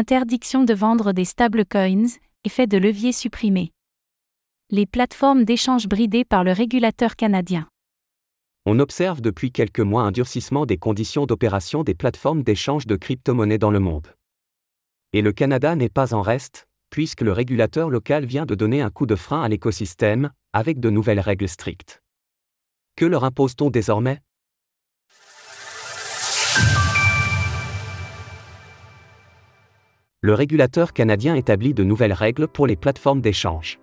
Interdiction de vendre des stablecoins, effet de levier supprimé. Les plateformes d'échange bridées par le régulateur canadien. On observe depuis quelques mois un durcissement des conditions d'opération des plateformes d'échange de crypto-monnaies dans le monde. Et le Canada n'est pas en reste, puisque le régulateur local vient de donner un coup de frein à l'écosystème, avec de nouvelles règles strictes. Que leur impose-t-on désormais? Le régulateur canadien établit de nouvelles règles pour les plateformes d'échange.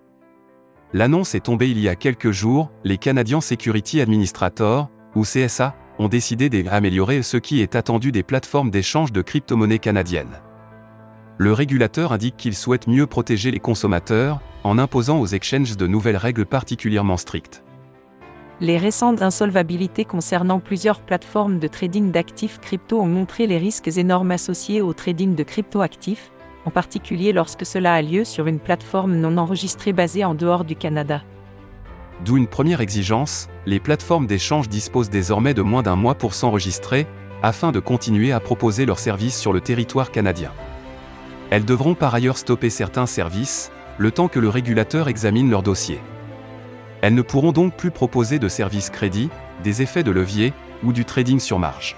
L'annonce est tombée il y a quelques jours, les Canadian Security Administrators, ou CSA, ont décidé d'améliorer ce qui est attendu des plateformes d'échange de crypto-monnaies canadiennes. Le régulateur indique qu'il souhaite mieux protéger les consommateurs, en imposant aux exchanges de nouvelles règles particulièrement strictes. Les récentes insolvabilités concernant plusieurs plateformes de trading d'actifs crypto ont montré les risques énormes associés au trading de crypto-actifs, en particulier lorsque cela a lieu sur une plateforme non enregistrée basée en dehors du Canada. D'où une première exigence, les plateformes d'échange disposent désormais de moins d'un mois pour s'enregistrer, afin de continuer à proposer leurs services sur le territoire canadien. Elles devront par ailleurs stopper certains services, le temps que le régulateur examine leur dossier. Elles ne pourront donc plus proposer de services crédit, des effets de levier, ou du trading sur marge.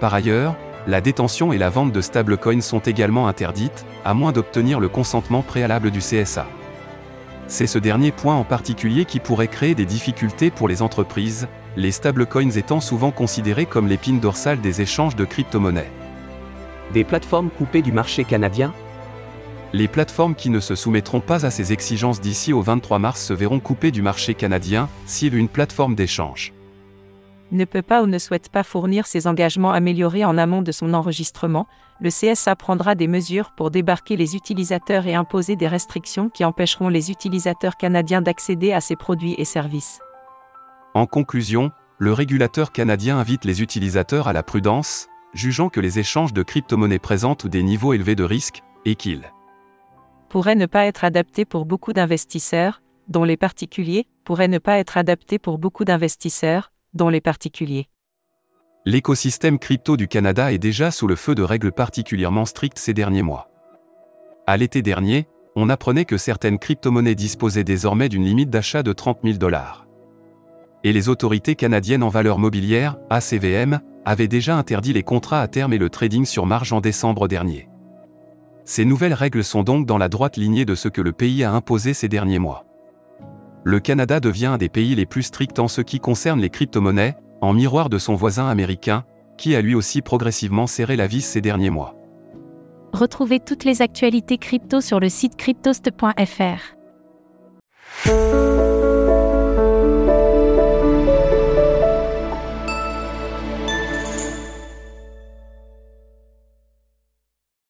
Par ailleurs, la détention et la vente de stablecoins sont également interdites, à moins d'obtenir le consentement préalable du CSA. C'est ce dernier point en particulier qui pourrait créer des difficultés pour les entreprises, les stablecoins étant souvent considérés comme l'épine dorsale des échanges de crypto-monnaies. Des plateformes coupées du marché canadien? Les plateformes qui ne se soumettront pas à ces exigences d'ici au 23 mars se verront coupées du marché canadien, si une plateforme d'échange ne peut pas ou ne souhaite pas fournir ses engagements améliorés en amont de son enregistrement, le CSA prendra des mesures pour débarquer les utilisateurs et imposer des restrictions qui empêcheront les utilisateurs canadiens d'accéder à ces produits et services. En conclusion, le régulateur canadien invite les utilisateurs à la prudence, jugeant que les échanges de crypto-monnaies présentent des niveaux élevés de risque, et qu'ils pourraient ne pas être adaptés pour beaucoup d'investisseurs, dont les particuliers, pourraient ne pas être adaptés pour beaucoup d'investisseurs, dont les particuliers. L'écosystème crypto du Canada est déjà sous le feu de règles particulièrement strictes ces derniers mois. À l'été dernier, on apprenait que certaines crypto-monnaies disposaient désormais d'une limite d'achat de 30 000 dollars. Et les autorités canadiennes en valeur mobilière, ACVM, avaient déjà interdit les contrats à terme et le trading sur marge en décembre dernier. Ces nouvelles règles sont donc dans la droite lignée de ce que le pays a imposé ces derniers mois le Canada devient un des pays les plus stricts en ce qui concerne les crypto-monnaies, en miroir de son voisin américain, qui a lui aussi progressivement serré la vis ces derniers mois. Retrouvez toutes les actualités crypto sur le site cryptost.fr.